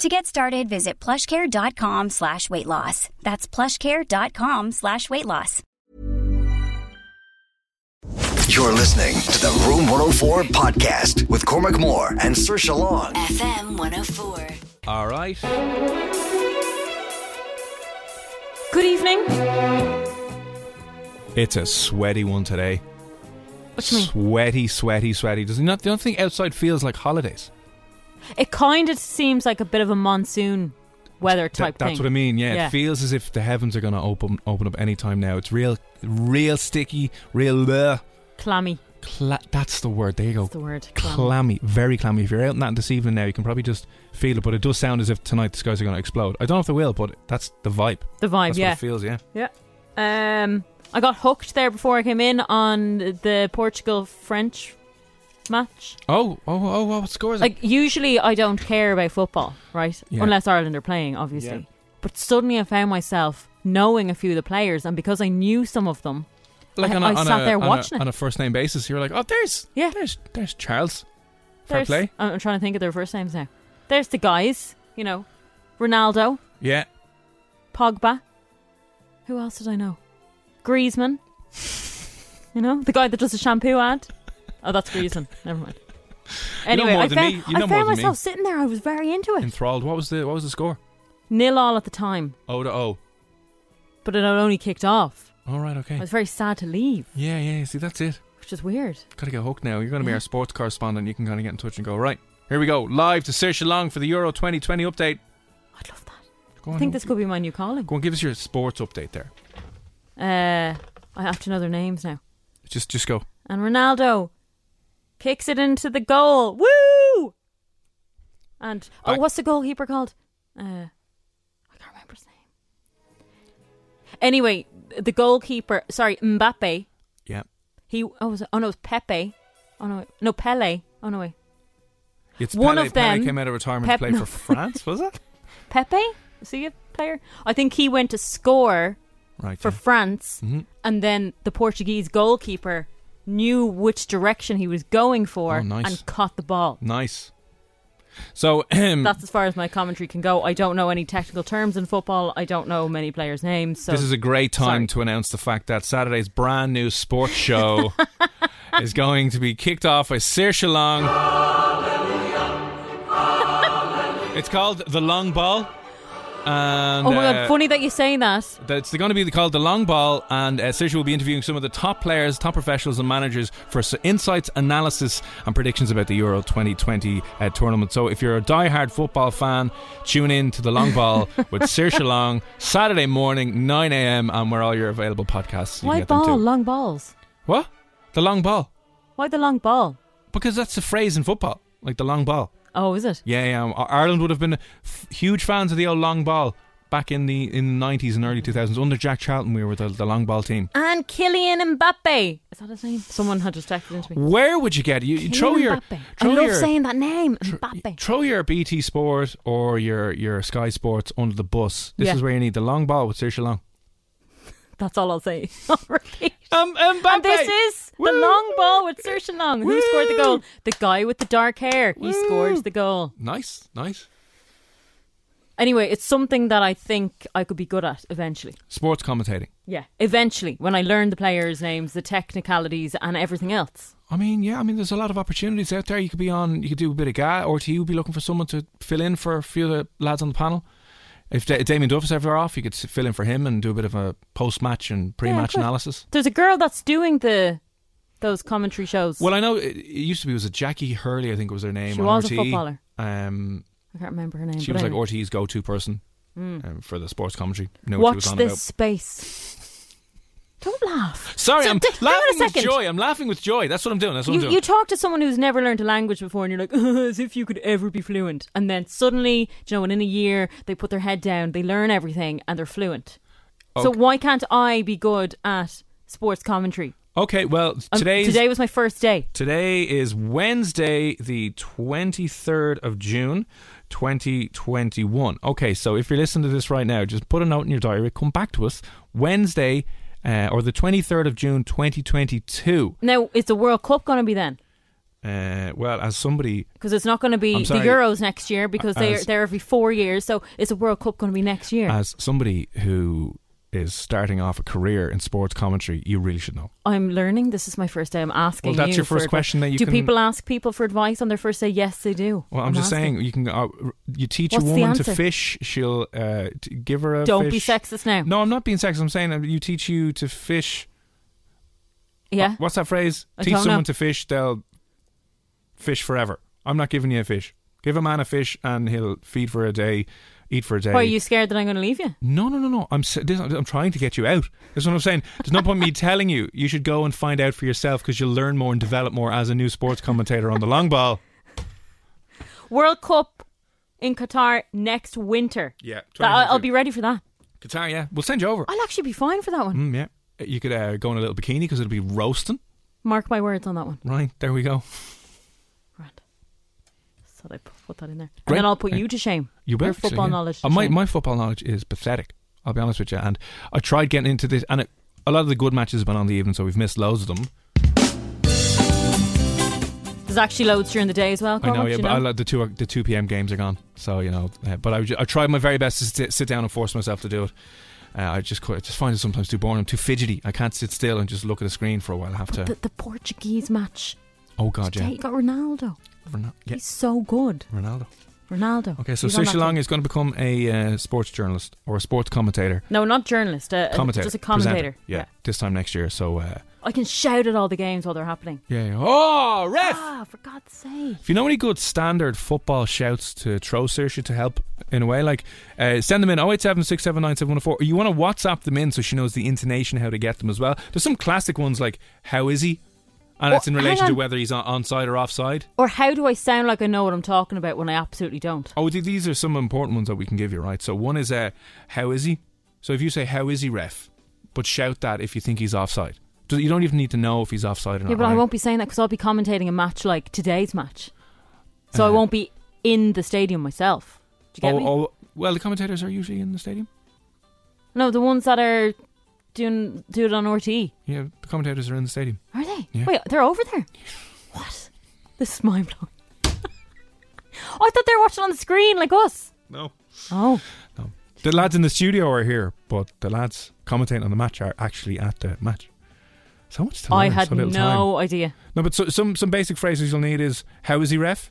To get started, visit plushcare.com slash weight loss. That's plushcare.com slash weight loss. You're listening to the Room 104 podcast with Cormac Moore and Saoirse Long. FM 104. All right. Good evening. It's a sweaty one today. What do you mean? Sweaty, sweaty, sweaty. Does it not? Don't think outside feels like holidays. It kind of seems like a bit of a monsoon weather Th- type that's thing. what I mean. Yeah, Yeah. it feels as if the heavens are going to open open up any time now. It's real, real sticky, real. Uh, Clammy. cla- that's the word. There you go. That's the word. Clammy. Clammy, very clammy. If you're out in that this evening now, you can probably just feel it. But it does sound as if tonight the skies are going to explode. I don't know if they will, but that's the vibe. The vibe, That's yeah. what it feels. Yeah. Yeah. Um, I got hooked there before I came in on the Portugal French match. Oh, oh, oh, oh what score is it? Like usually I don't care about football, right? Yeah. Unless Ireland are playing, obviously. Yeah. But suddenly I found myself knowing a few of the players, and because I knew some of them, like I- on a, I on sat a, there on a- watching it. on a first name basis. You're like, oh, there's Yeah. there's there's Charles. Fair there's, play. I'm I'm trying to think of their first names now. There's the guys, you know, Ronaldo, Yeah. Pogba. Who else did I know? Griezmann. you know, the guy that does the shampoo ad. Oh, that's Griezmann. Never mind. Anyway, I found, me. You I know more found myself sitting there. I was very into it. Enthralled. What was the what was the score? Nil all at the time, Oh to oh. but it had only kicked off. All right. Okay. I was very sad to leave, Yeah. Yeah. See, that's it. which is weird. Gotta get hooked now. You're going to be our sports correspondent. You can kind of get in touch and go right. Here we go. Live to Saoirse Long for the Euro 2020 update. I'd love that. Go I think this could be my new calling. Go and give us your sports update there. Uh, I have to know their names now. Just just go. And Ronaldo kicks it into the goal. Woo! And oh, I- what's the goalkeeper called? Uh, I can't remember his name. Anyway, the goalkeeper, sorry, Mbappe. Yeah. He oh was it, oh no, it was Pepe. Oh no, wait. no Pele. Oh no, wait. It's One Pele, of them- Pele came out of retirement Pep- to play no. for France, was it? Pepe. Is he a player? I think he went to score Right. for yeah. France, Mhm. and then the Portuguese goalkeeper knew which direction he was going for Oh, nice. and caught the ball. Nice. So um, That's as far as my commentary can go. I don't know any technical terms in football. I don't know many players' names. So this is a great time Sorry. to announce the fact that Saturday's brand new sports show is going to be kicked off by Saoirse Long. it's called The Long Ball. And, oh my uh, god! Funny that you're saying that. That's going to be called the long ball, and uh, Saoirse will be interviewing some of the top players, top professionals, and managers for insights, analysis, and predictions about the Euro 2020 uh, tournament. So, if you're a die-hard football fan, tune in to the long ball with Saoirse Long Saturday morning, 9 a.m. and where all your available podcasts. You Why can get them ball? Long balls. What? The long ball? Why the long ball? Because that's a phrase in football, like the long ball. Oh, is it? Yeah, yeah. Ireland would have been f- huge fans of the old long ball back in the in the 90s and early 2000s under Jack Charlton. We were the, the long ball team. And Kylian Mbappe. Is that his name? Someone had just texted into me. Where would you get? You, you throw your Mbappe. I throw love your, saying that name. Mbappe. throw your BT Sport or your your Sky Sports under the bus. This Yeah. is where you need the long ball with Saoirse Long. That's all I'll say. I'll repeat. Um, Mbappe. And this is the long ball with Saoirse Long. Who scored the goal? The guy with the dark hair. He scored the goal. nice, nice. Anyway, it's something that I think I could be good at eventually. Sports commentating. Yeah, eventually when I learn the players' names, the technicalities, and everything else. I mean, yeah, I mean, there's a lot of opportunities out there. You could be on, you could do a bit of GA, or you be looking for someone to fill in for a few of the lads on the panel. If Da- Damien is ever off, you could fill in for him and do a bit of a post-match and pre-match good. analysis. There's a girl that's doing the those commentary shows. Well, I know it, it used to be was it Jacqui Hurley, I think was her name. She was a footballer. Um, I can't remember her name. she was like anyway. RT's go-to person um, for the sports commentary. Knew what she was Watch this about. space. Don't laugh. Sorry, So, I'm d- a laughing with joy. I'm laughing with joy. That's what I'm doing. That's what I'm You, doing. you talk to someone who's never learned a language before and you're like, as if you could ever be fluent. And then suddenly, you know, in a year, they put their head down, they learn everything, and they're fluent. So why can't I be good at sports commentary? Okay, well, Um, today was my first day. Today is Wednesday, the 23rd of June, 2021. Okay, so if you're listening to this right now, just put a note in your diary, come back to us Wednesday uh, or the 23rd of June, 2022. Now, is the World Cup going to be then? Uh, well, as somebody, Because it's not going to be the. Euros next year because they're, they're every four years. So is the World Cup going to be next year? as somebody who is starting off a career in sports commentary, you really should know. I'm learning. This is my first day. I'm asking Well, that's you your first question that you do can- people ask people for advice on their first day? Yes, they do. Well, I'm, just asking. saying, you can uh, you teach What's a woman to fish, she'll uh, t- give her a Don't be sexist now. No, I'm not being sexist. I'm saying that you teach you to fish. Yeah. What's that phrase? I Teach someone know. to fish, they'll fish forever. I'm not giving you a fish. Give a man a fish and he'll feed for a day, eat for a day. Why are you scared that I'm going to leave you? No, no, no, no. I'm this, I'm trying to get you out. That's what I'm saying. There's no point me telling you. You should go and find out for yourself because you'll learn more and develop more as a new sports commentator on the long ball. World Cup in Qatar next winter. Yeah, I'll, I'll be ready for that. Qatar. Yeah, we'll send you over. I'll actually be fine for that one. Mm, yeah, you could uh, go in a little bikini because it'll be roasting. Mark my words on that one. Right there we go. Grand. So I put that in there, Great. and then I'll put you to shame. You will Your football yeah. knowledge. Uh, my shame. my football knowledge is pathetic. I'll be honest with you. And I tried getting into this, and it, a lot of the good matches have been on the evening, so we've missed loads of them. There's actually loads during the day as well. I know, yeah, you but know? I, the two the two p.m. games are gone. So you know, uh, but I, I tried my very best to sit, sit down and force myself to do it. Uh, I just I just find it sometimes too boring. I'm too fidgety. I can't sit still and just look at a screen for a while. I have to. the, the Portuguese match. Oh God, today, yeah. you got Ronaldo. Ronaldo. Yeah, He's so good. Ronaldo. Ronaldo. Okay, so He's on Long team. is going to become a uh, sports journalist or a sports commentator. No, not journalist. Uh, uh, Commentator, just a commentator. Yeah, this time next year. So uh, I can shout at all the games while they're happening. yeah, yeah. Oh, ref! Ah, for God's sake. If you know any good standard football shouts to throw Saoirse to help in a way, like uh, send them in 087 or you want to WhatsApp them in so she knows the intonation, how to get them as well. There's some classic ones like, How is he? And it's in relation to whether he's on onside or offside. Or how do I sound like I know what I'm talking about when I absolutely don't? Oh, these are some important ones that we can give you, right? So one is, uh, How is he? So if you say, How is he, ref? But shout that if you think he's offside. You don't even need to know if he's offside or not. Yeah, but I won't be saying that because I'll be commentating a match like today's match. So I Uh, won't be in the stadium myself. Do you get oh, me? oh, well, the commentators are usually in the stadium. No, the ones that are doing do it on RTE. Yeah, the commentators are in the stadium. Are they? Yeah. Wait, they're over there. What? This is mind blowing. oh, I thought they were watching on the screen like us. No. Oh, No. The lads in the studio are here, but the lads commentating on the match are actually at the match. So much time. I had so no time. idea. No, but so, some some basic phrases you'll need is "How is he, ref?"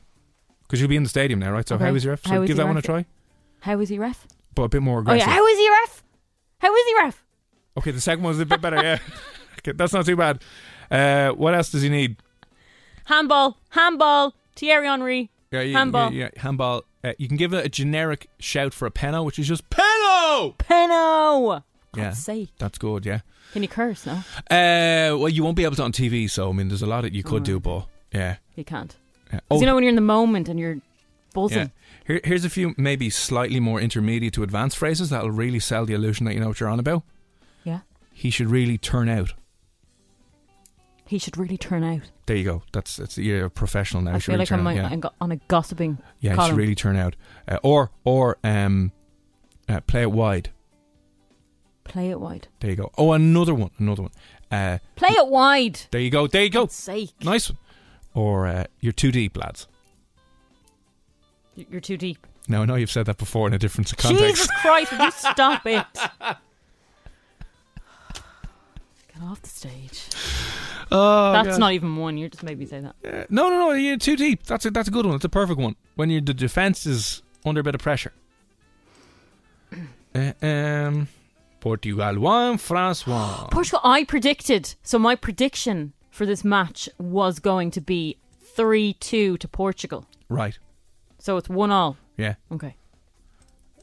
Because you'll be in the stadium now, right? So Okay. how is he, ref? So How is give he, that one a try, How is he ref? but a bit more Oh aggressive. yeah, how is he ref? How is he ref? Okay, the second one's a bit better. Yeah, okay, that's not too bad. Uh, what else does he need? Handball, handball, Thierry Henry. Yeah, yeah, Handball. Yeah, yeah, handball. Uh, you can give it a generic shout for a penno, which is just penno. Peno. Yeah, God's sake. that's good. Yeah. Can you curse? No, Uh, well, you won't be able to on TV, so I mean, there's a lot that you could do, but yeah. you can't. yeah. Because you know when you're in the moment and you're buzzing. Yeah. Here, here's a few maybe slightly more intermediate to advanced phrases that'll really sell the illusion that you know what you're on about. He should really turn out. He should really turn out. There you go. That's that's you're a professional now. I feel really like I'm, out. yeah, I'm go- on a gossiping yeah he should really turn out. Uh, or or um, uh, play it wide. Play it wide. There you go. Oh, another one. Another one. Uh, Play it wide. there you go. There you go. Sake. Nice one. Or uh, you're too deep, lads. You're too deep. Now I know you've said that before in a different context. Jesus Christ, will you stop it? Get off the stage. Oh, That's God. not even one. You just made me say that. Uh, no, no, no. You're too deep. That's a that's a good one. It's a perfect one. When you the defense is under a bit of pressure. Uh, um, Portugal one, France one. Portugal, I predicted. So my prediction for this match was going to be 3 2 to Portugal. Right. So it's 1 all. Yeah. Okay.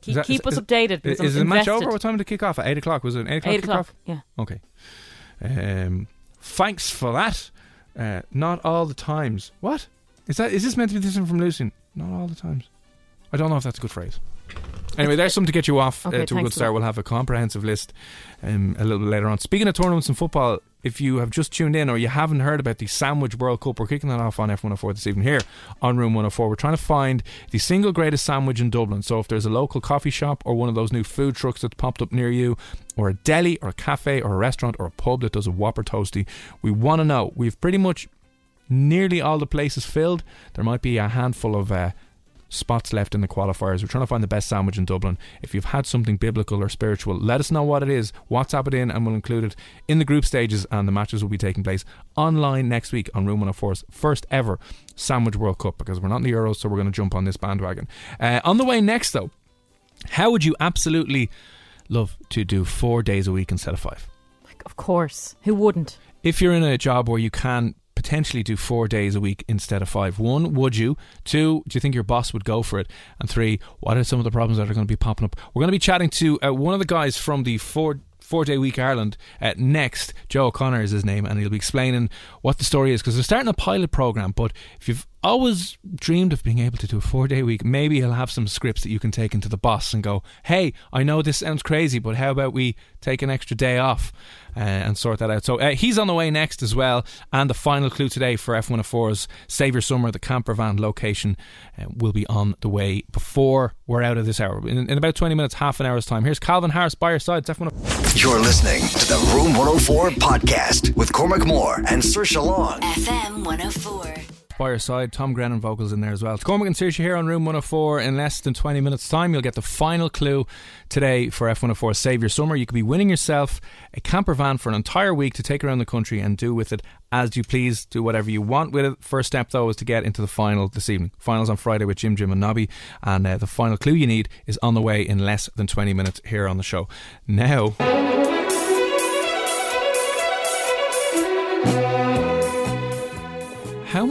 Keep, that- keep is- us updated. because Is, I'm the match invested. over? What time did it kick off? At 8 o'clock? Was it 8 o'clock 8 o'clock. kickoff? Yeah. Okay. Um, thanks for that. Uh, not all the times. What? Is that? Is this meant to be different from Lucian? Not all the times. I don't know if that's a good phrase. Anyway, there's something to get you off Okay, uh, to a good start. We'll have a comprehensive list um, a little bit later on. Speaking of tournaments and football, if you have just tuned in or you haven't heard about the Sandwich World Cup, we're kicking that off on F104 this evening here on Room 104. We're trying to find the single greatest sandwich in Dublin. So if there's a local coffee shop or one of those new food trucks that's popped up near you, or a deli or a cafe or a restaurant or a pub that does a Whopper Toasty, we want to know. We've pretty much nearly all the places filled. There might be a handful of uh, spots left in the qualifiers. We're trying to find the best sandwich in Dublin. If you've had something biblical or spiritual, let us know what it is. WhatsApp it in and we'll include it in the group stages and the matches will be taking place online next week on Room 104's first ever Sandwich World Cup because we're not in the Euros, so we're going to jump on this bandwagon. Uh, on the way next, though, how would you absolutely love to do four days a week instead of five? Of course. Who wouldn't? if you're in a job where you can potentially do four days a week instead of five, one, would you? Two, do you think your boss would go for it? And three, what are some of the problems that are going to be popping up? We're going to be chatting to uh, one of the guys from the four. Four Day Week Ireland uh, next. Joe O'Connor is his name, and he'll be explaining what the story is because they're starting a pilot program. But if you've always dreamed of being able to do a four day week, maybe he'll have some scripts that you can take into the boss and go, "Hey, I know this sounds crazy, but how about we take an extra day off uh, and sort that out?" So uh, he's on the way next as well. And the final clue today for F104's Save Your Summer, the camper van location, uh, will be on the way before we're out of this hour. In, in about twenty minutes, half an hour's time. Here's Calvin Harris by your side. It's F104. You're listening to the Room 104 podcast with Cormac Moore and Saoirse Long. FM 104. By your side. Tom Grennan vocals in there as well. It's Cormac and Saoirse here on Room 104. In less than 20 minutes' time, you'll get the final clue today for F104 Save Your Summer. You could be winning yourself a camper van for an entire week to take around the country and do with it as you please. Do whatever you want with it. First step, though, is to get into the final this evening. Finals on Friday with Jim, Jim, and Nobby. And uh, the final clue you need is on the way in less than 20 minutes here on the show. Now.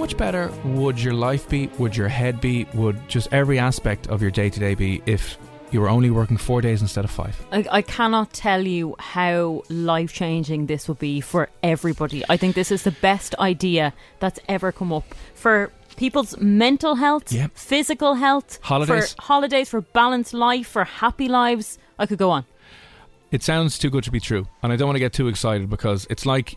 Much better would your life be? Would your head be? Would just every aspect of your day to day be if you were only working four days instead of five? I, I cannot tell you how life changing this would be for everybody. I think this is the best idea that's ever come up for people's mental health, Yep. physical health, Holidays. for holidays, for balanced life, for happy lives. I could go on. It sounds too good to be true, and I don't want to get too excited because it's like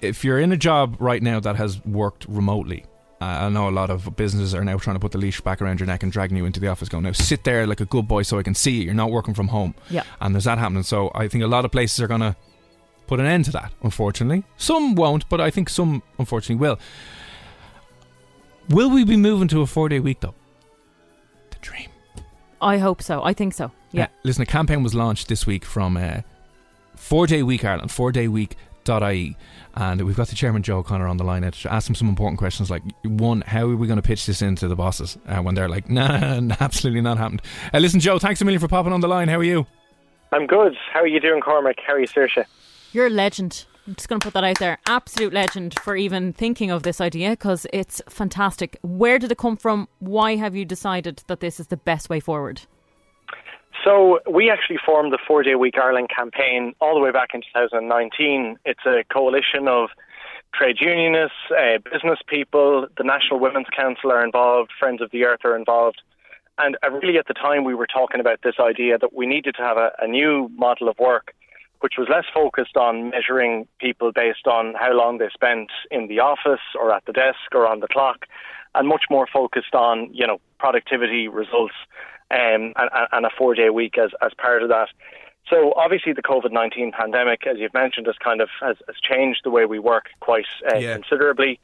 if you're in a job right now that has worked remotely. Uh, I know a lot of businesses are now trying to put the leash back around your neck and dragging you into the office, going, "Now sit there like a good boy, so I can see you. You're not working from home." Yeah. and there's that happening. So I think a lot of places are going to put an end to that. Unfortunately, some won't, but I think some unfortunately will. Will we be moving to a four-day week though? The dream. I hope so. I think so. Yeah. Listen, a campaign was launched this week from uh, Four Day Week Ireland, fourdayweek.ie. And we've got the chairman, Joe O'Connor, on the line to ask him some important questions like one, how are we going to pitch this into the bosses uh, when they're like, nah, nah, absolutely not happened. Uh, listen, Joe, thanks a million for popping on the line. How are you? I'm good. How are you doing, Cormac? How are you, Saoirse? You're a legend. I'm just going to put that out there. Absolute legend for even thinking of this idea because it's fantastic. Where did it come from? Why have you decided that this is the best way forward? So we actually formed the Four Day Week Ireland campaign all the way back in 2019. It's a coalition of trade unionists, uh, business people, the National Women's Council are involved, Friends of the Earth are involved. And uh, really at the time we were talking about this idea that we needed to have a, a new model of work which was less focused on measuring people based on how long they spent in the office or at the desk or on the clock, and much more focused on you know productivity results um, and, and a four day week as as part of that. So obviously the COVID nineteen pandemic, as you've mentioned, has kind of has, has changed the way we work quite uh, Yeah. considerably.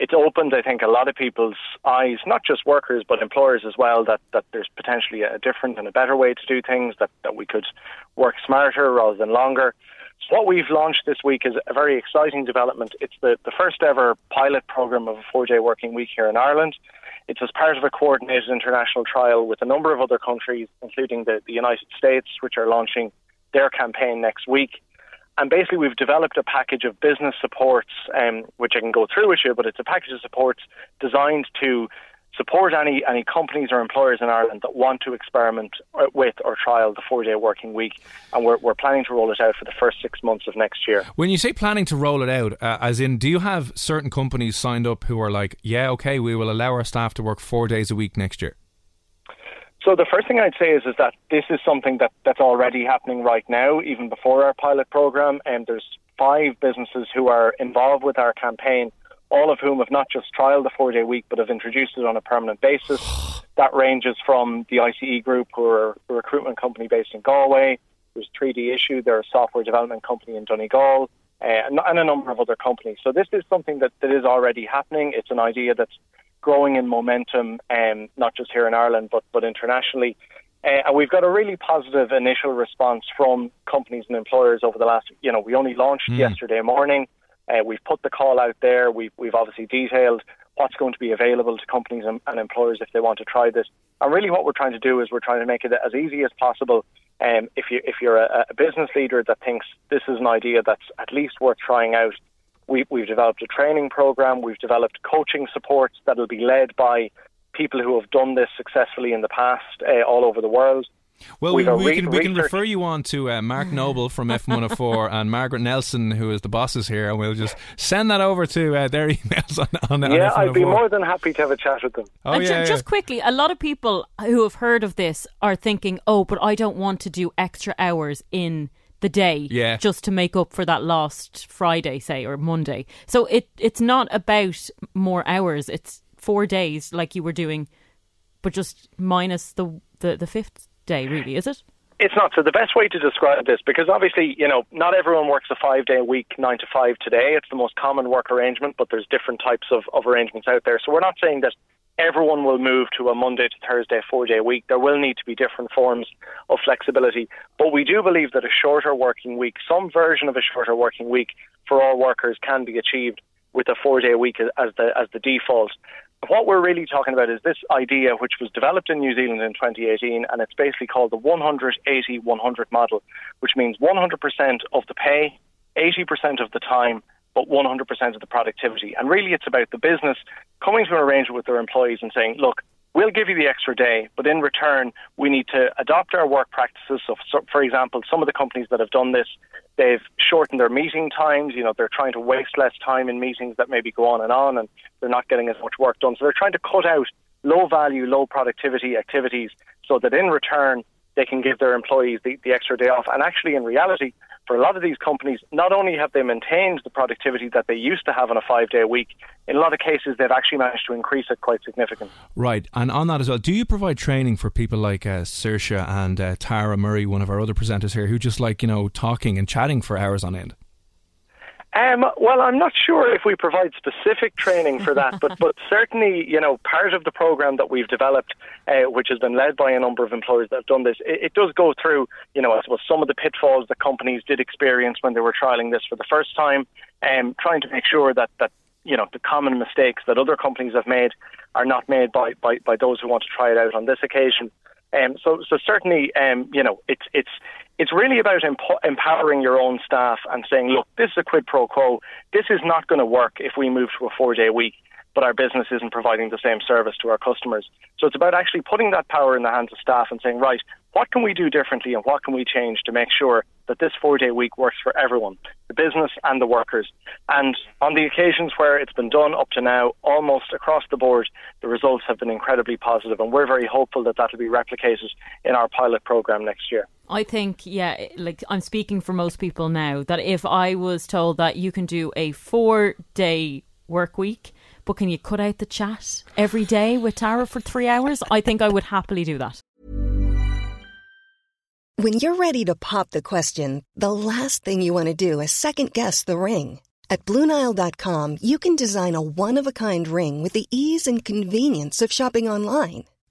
It's opened, I think, a lot of people's eyes, not just workers but employers as well, that that there's potentially a different and a better way to do things. That that we could work smarter rather than longer. So what we've launched this week is a very exciting development. It's the, the first ever pilot program of a four day working week here in Ireland. It's as part of a coordinated international trial with a number of other countries, including the, the United States, which are launching their campaign next week. And basically, we've developed a package of business supports, um, which I can go through with you, but it's a package of supports designed to support any, any companies or employers in Ireland that want to experiment uh, with or trial the four day working week. And we're, we're planning to roll it out for the first six months of next year. When you say planning to roll it out, uh, as in, do you have certain companies signed up who are like, yeah, okay, we will allow our staff to work four days a week next year? So the first thing I'd say is is that this is something that, that's already happening right now, even before our pilot program. And there's five businesses who are involved with our campaign all of whom have not just trialled the four day week but have introduced it on a permanent basis. That ranges from the ICE Group, who are a recruitment company based in Galway. There's 3D Issue, they're a software development company in Donegal, uh, and, and a number of other companies. So this is something that, that is already happening. It's an idea that's growing in momentum, um, not just here in Ireland, but, but internationally. Uh, and we've got a really positive initial response from companies and employers over the last, you know, we only launched mm. yesterday morning. Uh, we've put the call out there. We've, we've obviously detailed what's going to be available to companies and, and, employers if they want to try this. And really, what we're trying to do is we're trying to make it as easy as possible. Um, if you if you're a, a business leader that thinks this is an idea that's at least worth trying out, we, we've developed a training program. We've developed coaching supports that'll be led by people who have done this successfully in the past uh, all over the world. Well, we, we, can we can refer you on to uh, Mark Noble from F104 and Margaret Nelson, who is the bosses here, and we'll just send that over to uh, their emails on, on Yeah, on I'd be more than happy to have a chat with them. Oh, and yeah, ju- yeah. just quickly, a lot of people who have heard of this are thinking, "Oh, but I don't want to do extra hours in." the day yeah. just to make up for that lost Friday, say, or Monday. So it it's not about more hours. It's four days like you were doing, but just minus the the, the fifth day, really, is it? It's not. So the best way to describe this, because obviously, you know, not everyone works a five day week, nine to five today. It's the most common work arrangement, but there's different types of, of arrangements out there. So we're not saying that everyone will move to a Monday to Thursday four day week. There will need to be different forms of flexibility. But we do believe that a shorter working week, some version of a shorter working week for all workers can be achieved with a four day week as the as the default. What we're really talking about is this idea, which was developed in New Zealand in 2018, and it's basically called the 180 100 model, which means 100% of the pay, 80% of the time, but 100% of the productivity. And really, it's about the business coming to an arrangement with their employees and saying, look, we'll give you the extra day, but in return, we need to adopt our work practices. So, for example, some of the companies that have done this, they've shortened their meeting times. You know, they're trying to waste less time in meetings that maybe go on and on, and they're not getting as much work done. So they're trying to cut out low value, low productivity activities so that in return, they can give their employees the, the extra day off. And actually, in reality, for a lot of these companies, not only have they maintained the productivity that they used to have on a five day week, in a lot of cases, they've actually managed to increase it quite significantly. Right. And on that as well, do you provide training for people like uh, and uh, Tara Murray, one of our other presenters here, who just like, you know, talking and chatting for hours on end? Um, well, I'm not sure if we provide specific training for that, but but certainly, you know, part of the program that we've developed, uh, which has been led by a number of employers that have done this, it, it, does go through, you know, I suppose some of the pitfalls that companies did experience when they were trialing this for the first time, and um, trying to make sure that that you know the common mistakes that other companies have made are not made by by, by those who want to try it out on this occasion. Um, so, so certainly, um, you know, it's it's it's really about emp- empowering your own staff and saying, look, this is a quid pro quo. This is not going to work if we move to a four day week, but our business isn't providing the same service to our customers. So it's about actually putting that power in the hands of staff and saying, right, what can we do differently and what can we change to make sure that this four day week works for everyone, the business and the workers. And on the occasions where it's been done up to now, almost across the board, the results have been incredibly positive, and we're very hopeful that that will be replicated in our pilot program next year. I think, yeah, like I'm speaking for most people now, that if I was told that you can do a four day work week, but can you cut out the chat every day with Tara for three hours? I think I would happily do that. When you're ready to pop the question, the last thing you want to do is second guess the ring. At Bluenile.com, you can design a one of a kind ring with the ease and convenience of shopping online.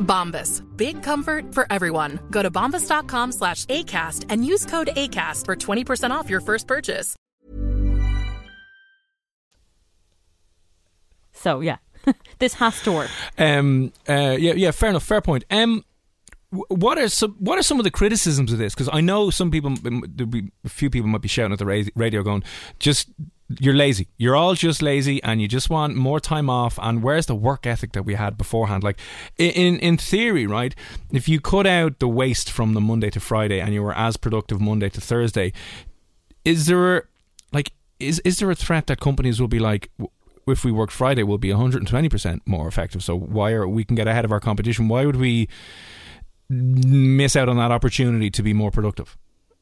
Bombas. Big comfort for everyone. Go to bombas.com slash ACAST and use code ACAST for 20% off your first purchase. So, yeah, this has to work. Um, uh, yeah, yeah, fair enough, fair point. Um, what are some what are some of the criticisms of this? Because I know some people, there'll be a few people might be shouting at the radio, going, "Just you're lazy. You're all just lazy, and you just want more time off. And where's the work ethic that we had beforehand? Like in in theory, right? If you cut out the waste from the Monday to Friday, and you were as productive Monday to Thursday, is there like is is there a threat that companies will be like, if we work Friday, we'll be 120% more effective. So why are we can get ahead of our competition? Why would we miss out on that opportunity to be more productive?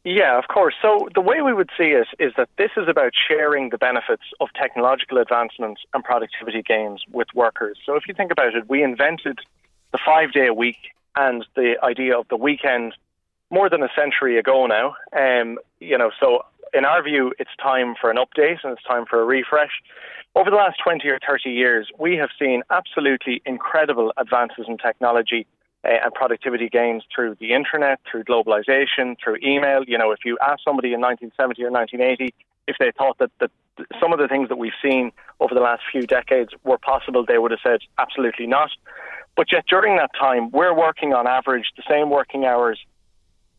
Yeah, of course. So the way we would see it is that this is about sharing the benefits of technological advancements and productivity gains with workers. So if you think about it, we invented the five day a week and the idea of the weekend more than a century ago now. Um, you know, so in our view, it's time for an update and it's time for a refresh. Over the last 20 or 30 years, we have seen absolutely incredible advances in technology and productivity gains through the internet, through globalization, through email. You know, if you ask somebody in 1970 or 1980 if they thought that, that some of the things that we've seen over the last few decades were possible, they would have said absolutely not. But yet, during that time, we're working on average the same working hours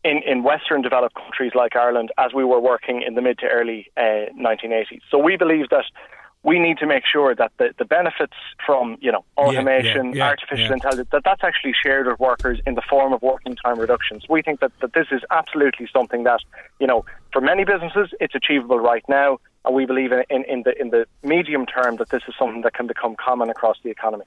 in, in Western developed countries like Ireland as we were working in the mid to early uh, 1980s. So we believe that we need to make sure that the, the benefits from you know automation, yeah, yeah, yeah, artificial intelligence, that that's actually shared with workers in the form of working time reductions. We think that, that this is absolutely something that you know for many businesses it's achievable right now, and we believe in, in, in the in the medium term that this is something that can become common across the economy.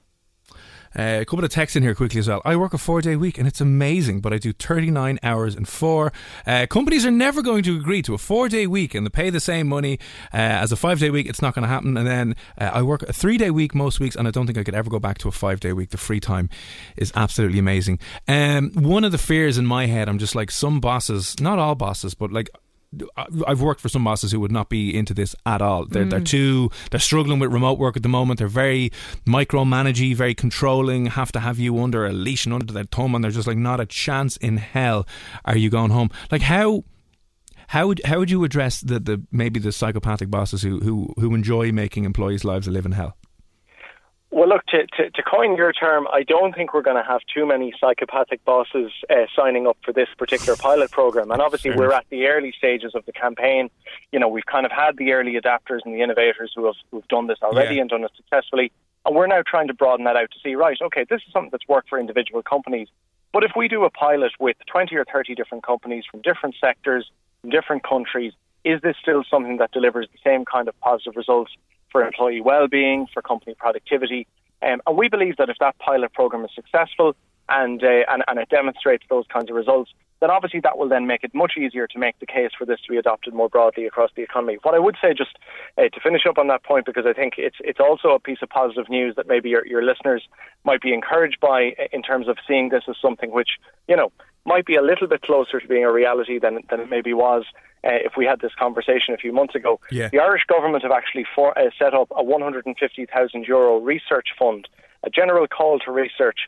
Uh, a couple of texts in here quickly as well. I work a four day week and it's amazing, but I do 39 hours in four. Uh, companies are never going to agree to a four day week and they pay the same money uh, as a five day week. It's not going to happen. And then uh, I work a three day week most weeks and I don't think I could ever go back to a five day week. The free time is absolutely amazing. Um, one of the fears in my head, I'm just like some bosses, not all bosses, but like I've worked for some bosses who would not be into this at all. They're, mm. they're too they're struggling with remote work at the moment. They're very micromanagey, very controlling. Have to have you under a leash and under their thumb, and they're just like not a chance in hell are you going home. Like how how would how would you address the, the maybe the psychopathic bosses who, who who enjoy making employees' lives a living hell? Well, look, to, to, to, coin your term, I don't think we're going to have too many psychopathic bosses uh, signing up for this particular pilot program. And obviously, we're at the early stages of the campaign. You know, we've kind of had the early adapters and the innovators who have who've done this already yeah. and done it successfully. And we're now trying to broaden that out to see, right, okay, this is something that's worked for individual companies. But if we do a pilot with 20 or 30 different companies from different sectors, from different countries, is this still something that delivers the same kind of positive results for employee well-being, for company productivity. Um, and we believe that if that pilot program is successful and, uh, and, and it demonstrates those kinds of results, then obviously that will then make it much easier to make the case for this to be adopted more broadly across the economy. What I would say, just uh, to finish up on that point, because I think it's it's also a piece of positive news that maybe your, your listeners might be encouraged by in terms of seeing this as something which you know might be a little bit closer to being a reality than than it maybe was uh, if we had this conversation a few months ago. Yeah. The Irish government have actually for, uh, set up a 150,000 euro research fund, a general call to research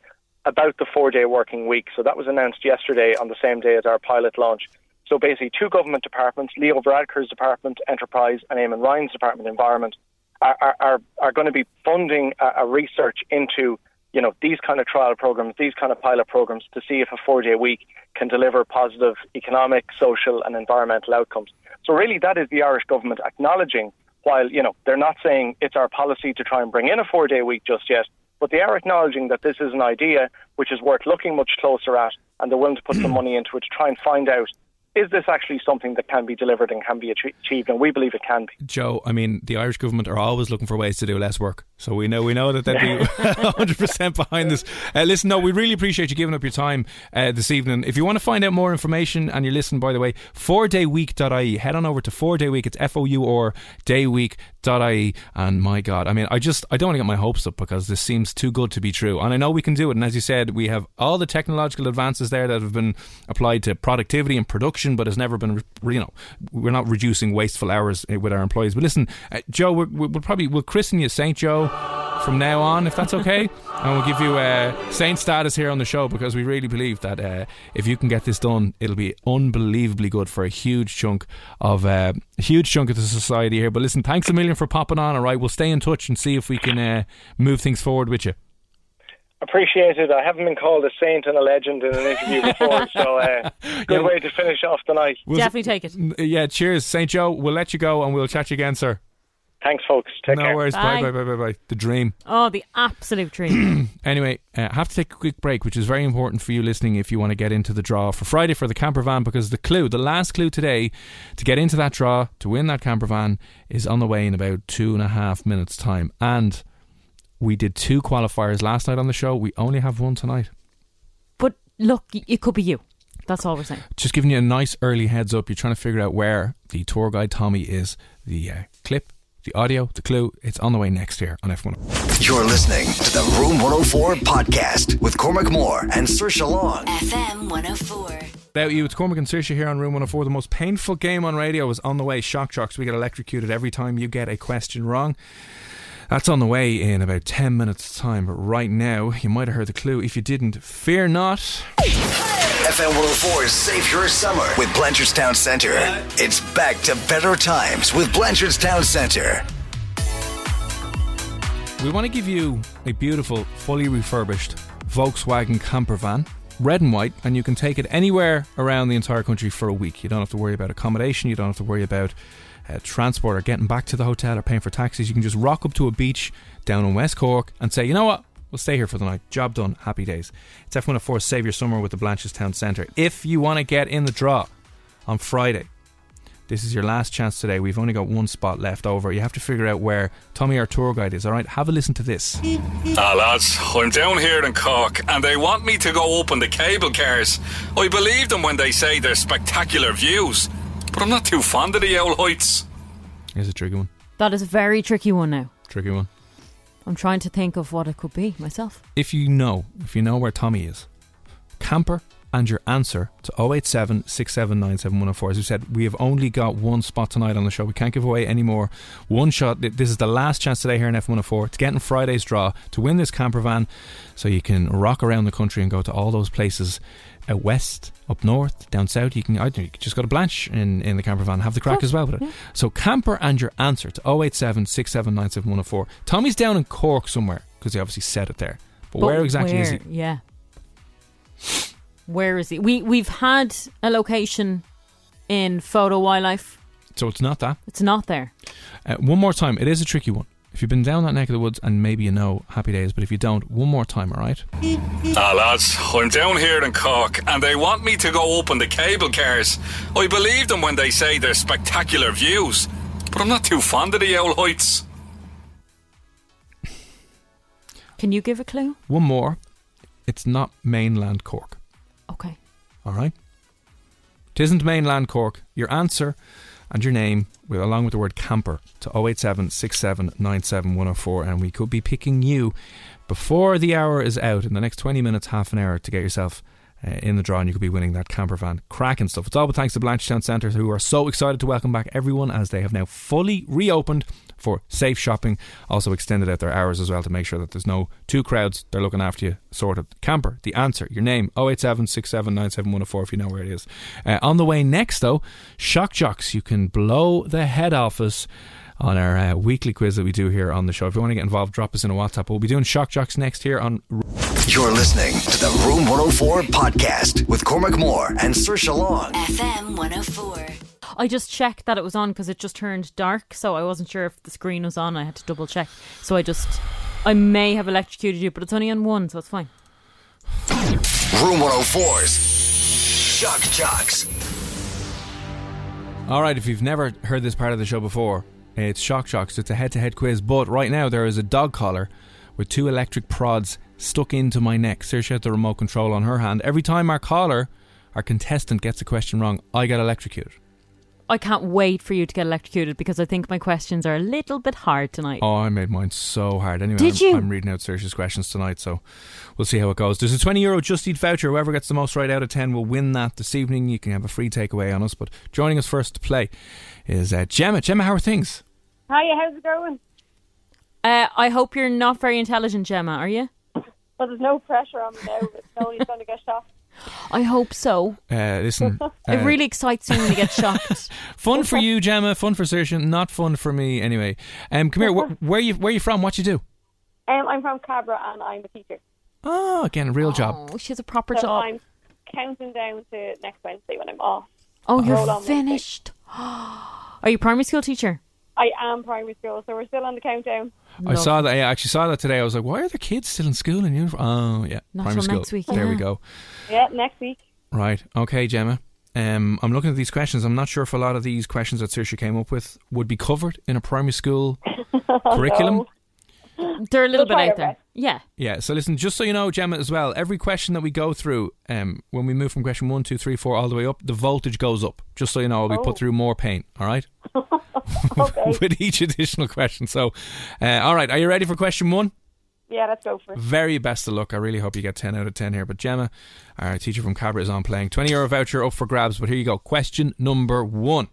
about the four day working week. So that was announced yesterday on the same day as our pilot launch. So basically, two government departments, Leo Varadkar's department, Enterprise, and Eamon Ryan's department, Environment, are, are, are going to be funding a, a research into you know these kind of trial programs, these kind of pilot programs, to see if a four-day week can deliver positive economic, social, and environmental outcomes. So really, that is the Irish government acknowledging, while you know they're not saying it's our policy to try and bring in a four-day week just yet, but they are acknowledging that this is an idea which is worth looking much closer at, and they're willing to put some money into it to try and find out is this actually something that can be delivered and can be achieved? And we believe it can be. Joe, I mean, the Irish government are always looking for ways to do less work. So we know we know that they'd be 100% behind this. Uh, listen, no, we really appreciate you giving up your time uh, this evening. If you want to find out more information and you're listening, by the way, 4dayweek.ie, head on over to 4dayweek. It's F O U R dayweek.ie. And my God, I mean, I just, I don't want to get my hopes up because this seems too good to be true. And I know we can do it. And as you said, we have all the technological advances there that have been applied to productivity and production, but has never been, you know, we're not reducing wasteful hours uh, with our employees. But listen, uh, Joe, we will probably, we'll christen you St. Joe from now on, if that's okay. and we'll give you uh, saint status here on the show because we really believe that uh, if you can get this done, it'll be unbelievably good for a huge chunk of uh, a huge chunk of the society here. But listen, thanks a million for popping on. All right, we'll stay in touch and see if we can uh, move things forward with you. Appreciate it. I haven't been called a saint and a legend in an interview before, so uh, good yeah, way to finish off the night. We'll Definitely take it. Yeah, cheers, Saint Joe. We'll let you go and we'll chat you again, sir. Thanks, folks. Take care. no care. worries. Bye. Bye, bye, bye, bye, The dream. Oh, the absolute dream. anyway, uh, I have to take a quick break, which is very important for you listening if you want to get into the draw for Friday for the camper van, because the clue, the last clue today to get into that draw, to win that camper van, is on the way in about two and a half minutes' time. And we did two qualifiers last night on the show. We only have one tonight. But look, it could be you. That's all we're saying. Just giving you a nice early heads up. You're trying to figure out where the tour guide Tommy is. The uh, clip the audio, the clue, it's on the way next year on F1. You're listening to the Room 104 podcast with Cormac Moore and Saoirse Long. FM 104. About you, it's Cormac and Saoirse here on Room 104. The most painful game on radio is on the way. Shock Jocks. We get electrocuted every time you get a question wrong. That's on the way in about 10 minutes' time. But right now, you might have heard the clue. If you didn't, fear not. FM 104's Save Your Summer with Blanchardstown Centre. It's back to better times with Blanchardstown Centre. We want to give you a beautiful, fully refurbished Volkswagen camper van, red and white, and you can take it anywhere around the entire country for a week. You don't have to worry about accommodation, you don't have to worry about uh, transport or getting back to the hotel or paying for taxis. You can just rock up to a beach down in West Cork and say, you know what, We'll stay here for the night. Job done. Happy days. It's F104 Save Your Summer with the Blanchardstown Centre. If you want to get in the draw on Friday, this is your last chance today. We've only got one spot left over. You have to figure out where Tommy, our tour guide, is. All right, have a listen to this. Ah, lads, I'm down here in Cork and they want me to go open the cable cars. I believe them when they say they're spectacular views, but I'm not too fond of the old heights. Here's a tricky one. That is a very tricky one now. Tricky one. I'm trying to think of what it could be myself. If you know, if you know where Tommy is, camper and your answer to 087 6797104. As we said, we have only got one spot tonight on the show. We can't give away any more. One shot. This is the last chance today here in F104 to get in Friday's draw to win this camper van so you can rock around the country and go to all those places out west, up north, down south. You can, I you can just go to Blanche in, in the camper van, have the crack as well with uh, it. Yeah. So camper and your answer to 087 Tommy's down in Cork somewhere because he obviously said it there. But, but where exactly where, is he? Yeah. Where is he? We we've had a location in Fota Wildlife. So it's not that. It's not there. Uh, one more time. It is a tricky one. If you've been down that neck of the woods, and maybe you know, happy days. But if you don't, one more time, all right? Ah, lads, I'm down here in Cork, and they want me to go up on the cable cars. I believe them when they say they're spectacular views, but I'm not too fond of the old heights. Can you give a clue? One more. It's not mainland Cork. Okay. All right. It isn't mainland Cork. Your answer and your name, with, along with the word camper, to 087 and we could be picking you before the hour is out in the next 20 minutes, half an hour, to get yourself uh, in the draw, and you could be winning that camper van. Cracking stuff. It's all but thanks to Blanchardstown Centre, who are so excited to welcome back everyone as they have now fully reopened for safe shopping. Also extended out their hours as well to make sure that there's no two crowds. They're looking after you, sorted. Camper, the answer, your name, 087 if you know where it is. Uh, on the way next, though, Shock Jocks. You can blow the head off us on our uh, weekly quiz that we do here on the show. If you want to get involved, drop us in a WhatsApp. We'll be doing Shock Jocks next here on. You're listening to the Room 104 podcast with Cormac Moore and Saoirse Long. FM 104. I just checked that it was on because it just turned dark, so I wasn't sure if the screen was on. I had to double check. So I just, I may have electrocuted you, but it's only on one, so it's fine. Room 104's Shock Jocks. All right, if you've never heard this part of the show before, it's Shock Jocks. It's a head to head quiz, but right now there is a dog collar with two electric prods stuck into my neck. Saoirse has the remote control on her hand. Every time our caller, our contestant, gets a question wrong, I get electrocuted. I can't wait for you to get electrocuted because I think my questions are a little bit hard tonight. Oh, I made mine so hard. Anyway, Did I'm, you? I'm reading out Saoirse's questions tonight, so we'll see how it goes. There's a 20 euro Just Eat voucher. Whoever gets the most right out of 10 will win that this evening. You can have a free takeaway on us. But joining us first to play is uh, Gemma. Gemma, how are things? Hiya, how's it going? Uh, I hope you're not very intelligent, Gemma, are you? Well, there's no pressure on me now. But nobody's going to get shot. I hope so. Uh, listen, it uh, really excites me when you get shocked. fun for you, Gemma. Fun for Saoirse. Not fun for me, anyway. Um, come here. Wh- where you where you from? What you do? Um, I'm from Cabra and I'm a teacher. Oh, again, a real job. Oh, she has a proper so job. I'm counting down to next Wednesday when I'm off. Oh, Roll you're finished. Are you primary school teacher? I am primary school, so we're still on the countdown. I saw that. I actually saw that today. I was like, why are the kids still in school in uniform? Oh, yeah, Not primary till school. next week, There we yeah. go. Yeah, next week. Right. Okay, Gemma. Um, I'm looking at these questions. I'm not sure if a lot of these questions that Saoirse came up with would be covered in a primary school curriculum. They're a little We'll bit try out our there. best. Yeah. Yeah. So listen, just so you know, Gemma, as well, every question that we go through, um, when we move from question one, two, three, four, all the way up, the voltage goes up. Just so you know, we Oh. put through more pain. All right. Okay. With each additional question. So, uh, all right. Are you ready for question one? yeah, let's go for it. Very best of luck. I really hope you get 10 out of 10 here. But Gemma, our teacher from Cabra, is on playing. 20 euro voucher up for grabs. But here you go. Question number one.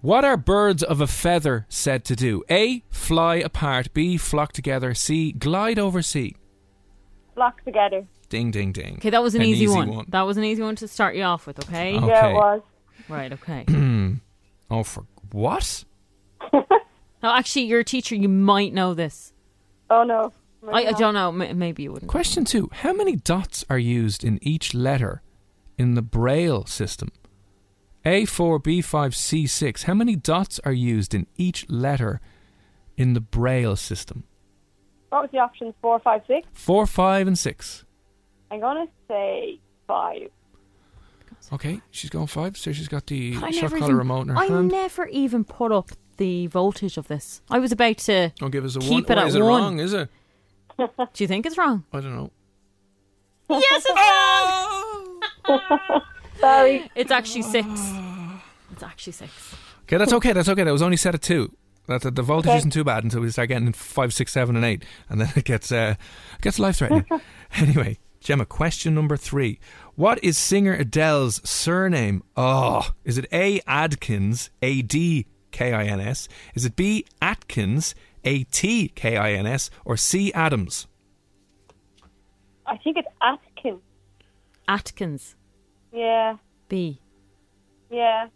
What are birds of a feather said to do? A. Fly apart. B. Flock together. C. Glide over sea. Flock together. Ding, ding, ding. Okay, that was an, easy, one. That was an easy one to start you off with, okay? Oh. Yeah, it was. Right, okay. Oh, for what? now, actually, you're a teacher. You might know this. Oh no. I, I don't know. M- maybe you wouldn't. Question two. How many dots are used in each letter in the Braille system? A4, B5, C6. How many dots are used in each letter in the Braille system? What was the options? Four, five, six. Four, five, and six. I'm gonna say five. Okay, she's going five, so she's got the I shot never collar even, remote in her I hand. never even put up the voltage of this. I was about to. Don't give us a keep one. it Why at is it one. wrong, is it? Do you think it's wrong? I don't know. yes, it's wrong. Sorry. It's actually six. It's actually six. Okay, that's okay. That's okay. That was only set at two. That the, the voltage Okay. isn't too bad until we start getting five, six, seven, and eight, and then it gets uh, gets life threatening. anyway, Gemma, question number three: What is singer Adele's surname? Oh, is it A. Adkins, A D K I N S? Is it B. Atkins, A T K I N S, or C. Adams? I think it's Atkins. Atkins. Yeah. B. Yeah.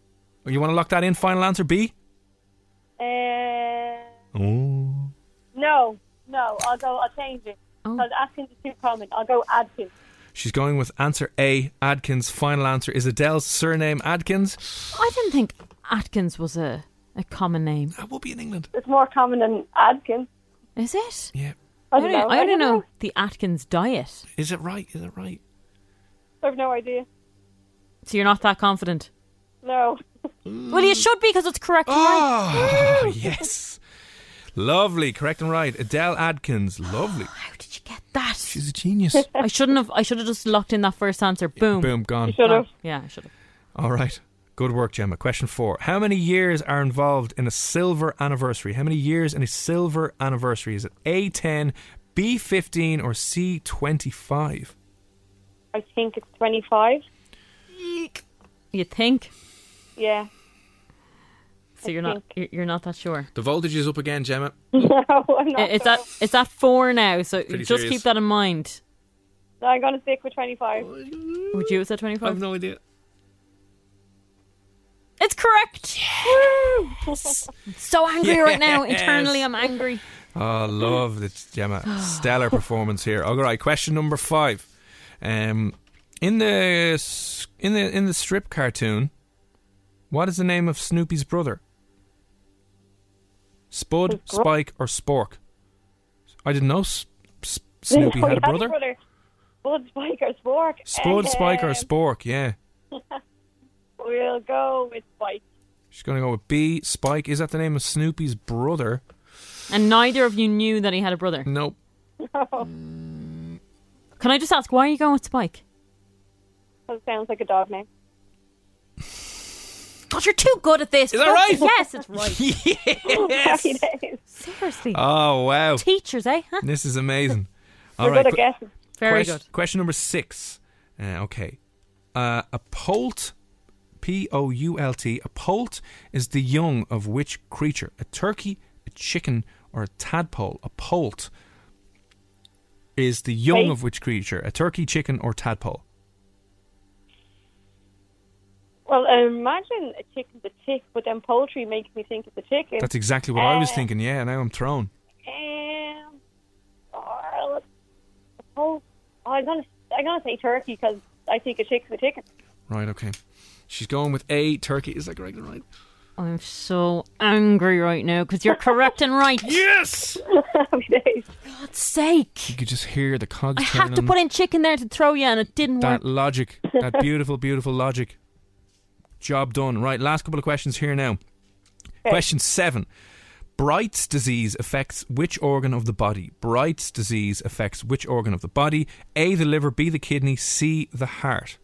You want to lock that in? Final answer B. Uh, Oh. no, no. I'll go. I'll change it. Oh. Because Atkins is too common. I'll go Adkins. She's going with answer A. Adkins. Final answer is Adele's surname Adkins. I didn't think Atkins was a, a common name. That will be in England. It's more common than Adkins. Is it? Yeah. I I don't only, know. I only don't know the Atkins diet. Is it right? Is it right? I have no idea. So you're not that confident. No. Well, you should be because it's correct. and right. Oh, yes. Lovely. Correct and right. Adele Adkins. Lovely. How did you get that? She's a genius. I shouldn't have. I should have just locked in that first answer. Boom. Boom, gone. You should have. Yeah, I should have. All right. Good work, Gemma. Question four. How many years are involved in a silver anniversary? How many years in a silver anniversary? Is it A10, B15, or C25? I think it's 25. You think? Yeah. So you're not you're you're not that sure. The voltage is up again, Gemma. no, I'm not. I- It's at it's at four now, so Pretty just serious. keep that in mind. No, I'm going to stick with 25. Would you have said twenty I have five? no idea. It's correct. so angry right now. Internally, I'm angry. Oh, love it, Gemma. Stellar performance here. All right, question number five. Um, in the in the in the strip cartoon, what is the name of Snoopy's brother? Spud, His Spike, or Spork? I didn't know S- S- Snoopy No, had he a brother. Spud, Spike, or Spork. Spud, Spike, or Spork? Yeah. We'll go with Spike. She's going to go with B. Spike. Is that the name of Snoopy's brother? And neither of you knew that he had a brother. Nope. Can I just ask why are you going with Spike? That sounds like a dog name. God, you're too good at this. Is that right? Yes, it's right. yes. Seriously. Oh wow. Teachers, eh? Huh? This is amazing. We're All right. good at guessing. Very question, good. Question number six. Uh, okay. Uh, a poult, P O U L T, a poult is the young of which creature? A turkey, a chicken, or a tadpole? A poult is the young Wait. of which creature? A turkey, chicken, or tadpole? Well, I imagine a chicken's a chick, but then poultry makes me think it's a chicken. That's exactly what I was Uh, thinking. Yeah, now I'm thrown. Um, oh, oh, I'm gonna I'm gonna say turkey because I think a chick's a chicken. Right, okay. She's going with A, turkey. Is that correct and right? I'm so angry right now because you're correct and right. Yes! Happy days. God's sake. You could just hear the cogs I turning. had to put in chicken there to throw you and it didn't work. that work. logic, that beautiful, beautiful logic. Job done. Right, last couple of questions here now. Question seven. Bright's disease affects which organ of the body? Bright's disease affects which organ of the body? A, the liver, B, the kidney, C, the heart.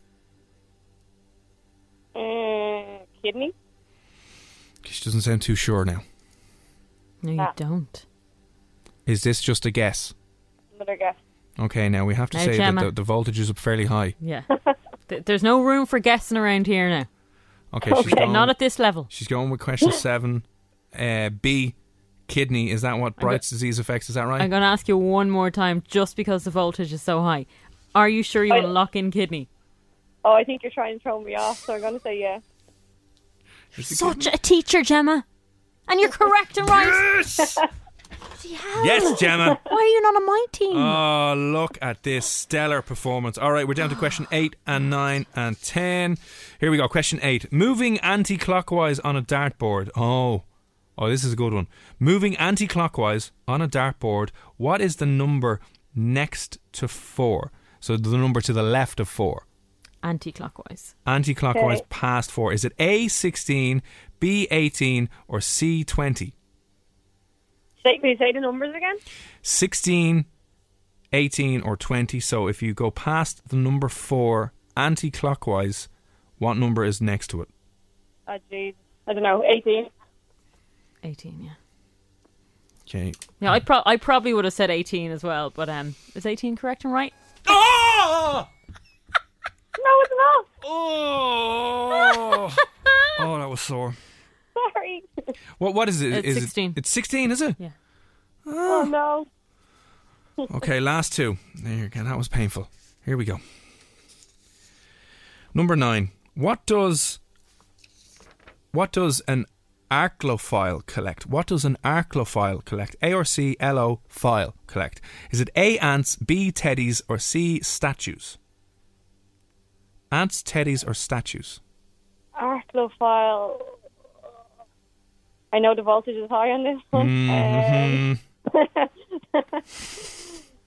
Uh, kidney. She doesn't sound too sure now. No, you Ah. don't. Is this just a guess? Another guess. Okay, now we have to Now, say that the, the voltage is up fairly high. Yeah. There's no room for guessing around here now. Okay, she's Okay, going, not at this level. She's going with question seven. Uh, B, kidney. Is that what Bright's disease affects? Is that right? I'm going to ask you one more time just because the voltage is so high. Are you sure you I- want to lock in kidney? Oh, I think you're trying to throw me off, so I'm gonna say yeah. Such a teacher, Gemma. And you're correct and right. Yes! Bloody hell. yes, Gemma. Why are you not on my team? Oh, look at this stellar performance. All right, we're down to question 8 and 9 and 10. Here we go. Question 8. Moving anti clockwise on a dartboard. Oh. Oh, this is a good one. Moving anti clockwise on a dartboard, what is the number next to 4? So the number to the left of 4. Anti-clockwise. Anti clockwise Okay. past 4. Is it A 16, B 18, or C 20? Say, can you say the numbers again? 16, 18, or 20. So if you go past the number 4 anti clockwise, what number is next to it? Oh, jeez. I don't know. 18. 18, yeah. Okay. Yeah, I, pro- I probably would have said 18 as well, but um, is 18 correct and right? Oh! No, it's not. Oh! oh, that was sore. Sorry. What? What is it? It's Is 16. It, it's 16, is it? Yeah. Oh ah. no. Okay, last two. There you go. That was painful. Here we go. Number nine. What does what does an archlophile collect? What does an archlophile collect? A or C L O file collect? Is it A ants, B teddies, or C statues? Ants, teddies, or statues? Archlophile. I know the voltage is high on this one. Mhm. Um,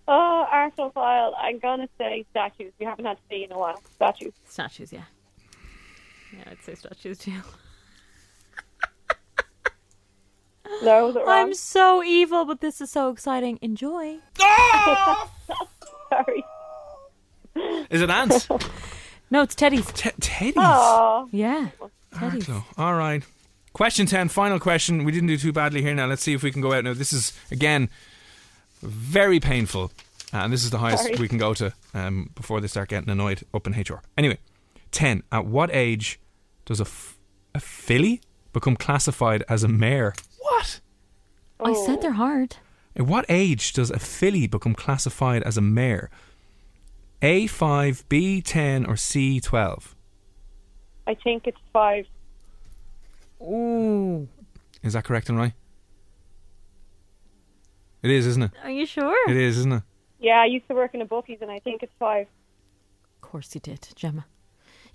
oh, Archlophile. I'm gonna say statues. We haven't had to see in a while. Statues. Statues, yeah. Yeah, I'd say statues too. No, is it wrong? I'm so evil, but this is so exciting. Enjoy. Sorry. Is it ants? No, it's Teddy's. Te- teddies. Oh. Yeah. Teddy's. Arklow. All right. Question 10, final question. We didn't do too badly here now. Let's see if we can go out now. This is, again, very painful. And this is the highest Sorry. we can go to um, before they start getting annoyed up in HR. Anyway, 10. At what age does a, f- a filly become classified as a mare? What? I said they're hard. At what age does a filly become classified as a mare? A5, B10, or C12? I think it's five. Ooh. Is that correct and right? It is, isn't it? Are you sure? It is, isn't it? Yeah, I used to work in a bookies, and I think it's five. Of course you did, Gemma.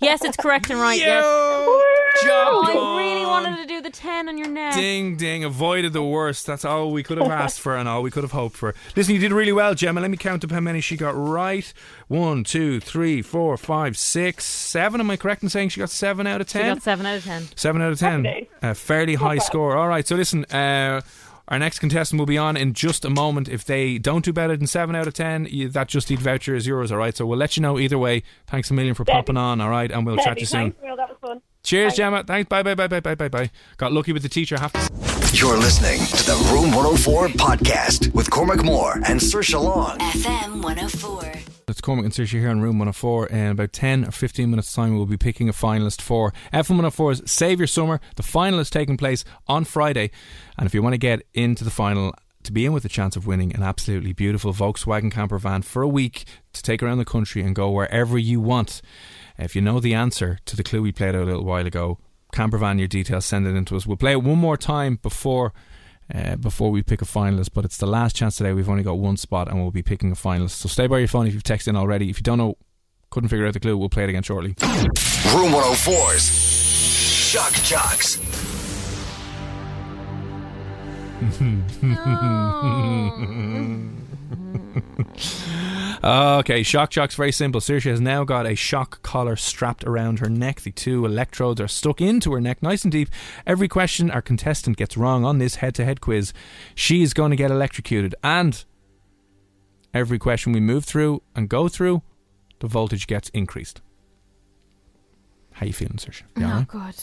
Yes, it's correct and right. Yes. Job Oh, I really wanted to do the 10 on your neck. Ding, ding. Avoided the worst. That's all we could have asked for and all we could have hoped for. Listen, you did really well, Gemma. Let me count up how many she got right. One, two, three, four, five, six, seven. Am I correct in saying she got seven out of She ten? got 7 out of 10. Seven out of ten. Happy. A fairly high score. All right. So listen, uh, our next contestant will be on in just a moment. If they don't do better than seven out of ten, you, that Just Eat voucher is yours. All right. So we'll let you know either way. Thanks a million for Debbie. popping on. All right, and we'll chat to you soon. thanks, Will. That was fun. Cheers, Bye. Gemma. Thanks. Bye, bye, bye, bye, bye, bye, bye. Got lucky with the teacher. Have to. You're listening to the Room 104 podcast with Cormac Moore and Saoirse Long. FM 104. It's Cormac oh and Saoirse here in room 104. In about 10 or 15 minutes' time, we'll be picking a finalist for FM 104's Save Your Summer. The final is taking place on Friday. And if you want to get into the final, to be in with a chance of winning an absolutely beautiful Volkswagen camper van for a week to take around the country and go wherever you want. If you know the answer to the clue we played out a little while ago, camper van, your details, send it in to us. We'll play it one more time before uh, before we pick a finalist. But it's the last chance today. We've only got one spot, and we'll be picking a finalist. So stay by your phone if you've texted in already. If you don't know, couldn't figure out the clue, we'll play it again shortly. Room 104's Shock Jocks. Okay, shock jock's very simple. Saoirse has now got a shock collar strapped around her neck. The two electrodes are stuck into her neck, nice and deep. Every question our contestant gets wrong on this head-to-head quiz, she is going to get electrocuted. And every question we move through and go through, the voltage gets increased. How you feeling, Saoirse? You oh, all Oh, right? God.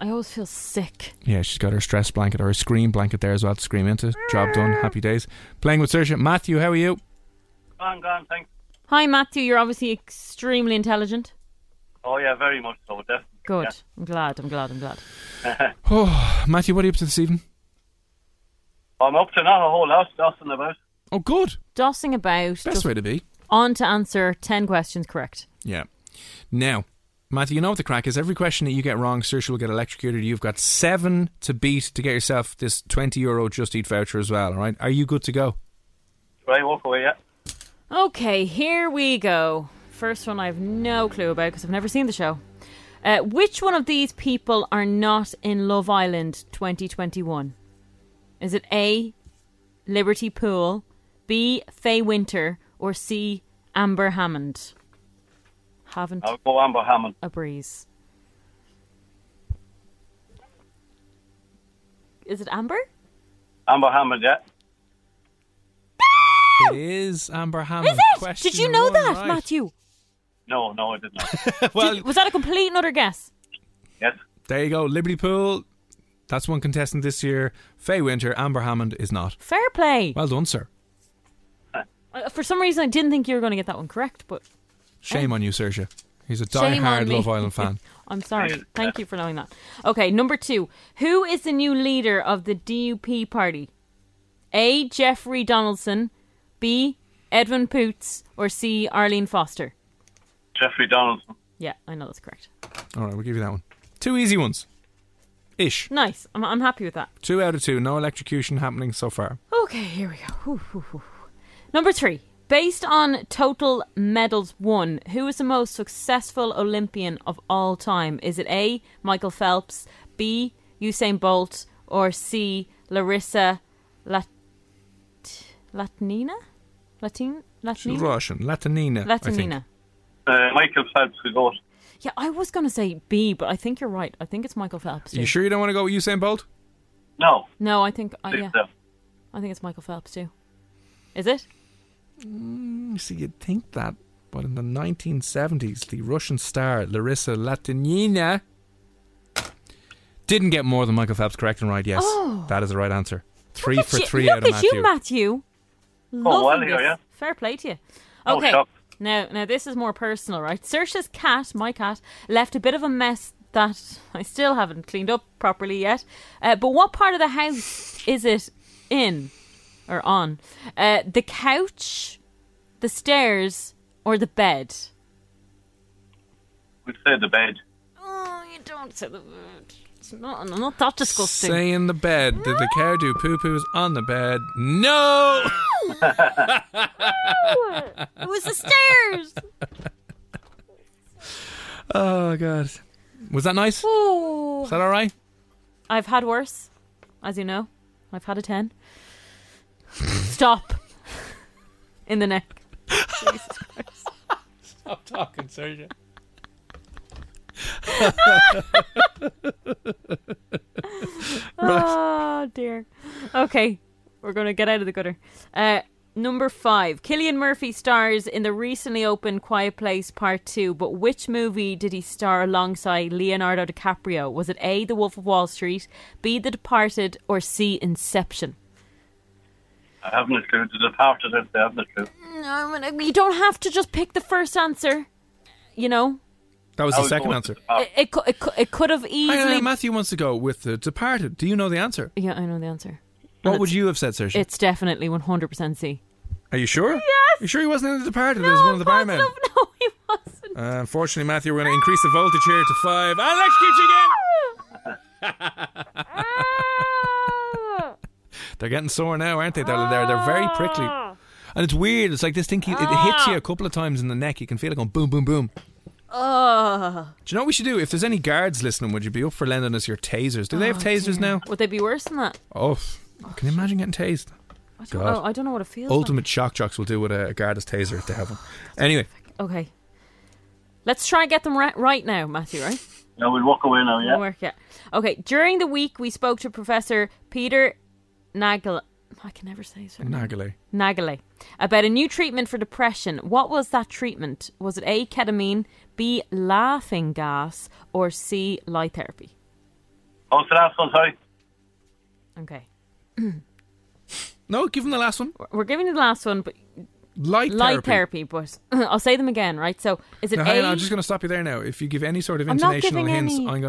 I always feel sick. Yeah, she's got her stress blanket or her scream blanket there as well to scream into. Job done. Happy days. Playing with Saoirse. Matthew, how are you? Gone, gone, thanks. Hi, Matthew. You're obviously extremely intelligent. Oh, yeah, very much so, definitely. Good. I'm glad. I'm glad. I'm glad. Oh, Matthew, what are you up to this evening? I'm up to not a whole lot, dossing about. Oh, good. Dossing about. Best way to be. On to answer 10 questions correct. Yeah. Now, Matthew, you know what the crack is. Every question that you get wrong, Saoirse will get electrocuted. You've got seven to beat to get yourself this 20 euro Just Eat voucher as well, all right? Are you good to go? Right, walk away, yeah. Okay, here we go. First one I have no clue about because I've never seen the show. Uh, which one of these people are not in Love Island 2021? Is it A. Liberty Poole, B. Faye Winter, or C. Amber Hammond? Haven't I'll go Amber Hammond. a breeze. Is it Amber? Amber Hammond, yeah. It is Amber Hammond. Is it? Question Did you know one, that, right. Matthew? No, no, I did not. well, Was that a complete and utter guess? yes. there you go. Liberty Poole. That's one contestant this year. Faye Winter, Amber Hammond is not. Fair play. Well done, sir. Uh, for some reason, I didn't think you were going to get that one correct, but Shame on you, Saoirse. He's a Shame die-hard. Love Island fan. I'm sorry. Thank you for knowing that. Okay, number two. Who is the new leader of the DUP party? A. Jeffrey Donaldson, B. Edwin Poots, or C. Arlene Foster? Jeffrey Donaldson. Yeah, I know that's correct. All right, we'll give you that one. Two easy ones. Ish. Nice. I'm, I'm happy with that. Two out of two. No electrocution happening so far. Okay, here we go. Whew, whew, whew. Number three. Based on total medals won, who is the most successful Olympian of all time? Is it A. Michael Phelps, B. Usain Bolt, or C. Larissa Lat- Latynina? Latin? She's Russian. Latynina. I. Latynina. Uh, Michael Phelps will go. Yeah, I was going to say B, but I think you're right. I think it's Michael Phelps. You sure you don't want to go with Usain Bolt? No. No, I think uh, yeah. I think it's Michael Phelps too. Is it? You see, you'd think that, but in the 1970s, the Russian star Larissa Latynina didn't get more than Michael Phelps correct and right. Yes, Oh. that is the right answer. Three for you- three look out of at you, Matthew. Oh, well, here, yeah. Fair play to you. Okay. shock. now, now this is more personal, right? Saoirse's cat, my cat, left a bit of a mess that I still haven't cleaned up properly yet. Uh, but what part of the house is it in or on? Uh, the couch, the stairs, or the bed? We'd say the bed. Oh, you don't say the word. It's not, not that disgusting. Say in the bed. Did the cow do poo poos on the bed? No! it was the stairs. oh, God. Was that nice? Ooh. Is that all right? I've had worse, as you know. I've had a 10. Stop. In the neck. Jesus Christ. Stop talking, Saoirse. Oh, dear. Okay, we're going to get out of the gutter. Uh, number five. Cillian Murphy stars in the recently opened Quiet Place Part 2, but which movie did he star alongside Leonardo DiCaprio? Was it A, The Wolf of Wall Street, B, The Departed, or C, Inception? I haven't a clue. The departed if they haven't a clue. No, I mean, you don't have to just pick the first answer. You know, That was I the would second with answer. the it, it, cou- it, cou- it could have Hang uh, easily. on, Matthew wants to go with the Departed. Do you know the answer? yeah, I know the answer. What And would it's- you have said, Saoirse? It's definitely 100% C. Are you sure? Yes. you sure he wasn't in the Departed as one of the barmen? No, he wasn't. Uh, unfortunately, Matthew, we're going to increase the voltage here to five. And electrocute you again! Ah! They're getting sore now, aren't they? They're, they're, they're very ah. prickly. And it's weird. It's like this thing, keep- it hits ah. you a couple of times in the neck. You can feel it going boom, boom, boom. Oh. Do you know what we should do? If there's any guards listening, would you be up for lending us your tasers? Do they have Oh, tasers dear. now? Would they be worse than that? Oh, can you oh, imagine getting tased? I don't know. I don't know what it feels Ultimate shock jocks will do with a, a guard's taser if they have one. Anyway. Okay. Let's try and get them right, right now, Matthew, right? No, we'll walk away now, yeah? We'll work, yeah. Okay, during the week, we spoke to Professor Peter Nagel. I can never say his surname. Nagale. Nagale about a new treatment for depression. What was that treatment? Was it A, ketamine, B, laughing gas, or C, light therapy? Oh, so last one, sorry. Okay. No, give him the last one. We're giving you the last one, but Light, light therapy. therapy. But I'll say them again, right? So is it Now, A? hang on, I'm just going to stop you there now. If you give any sort of I'm not intonational giving hints, any- I'm going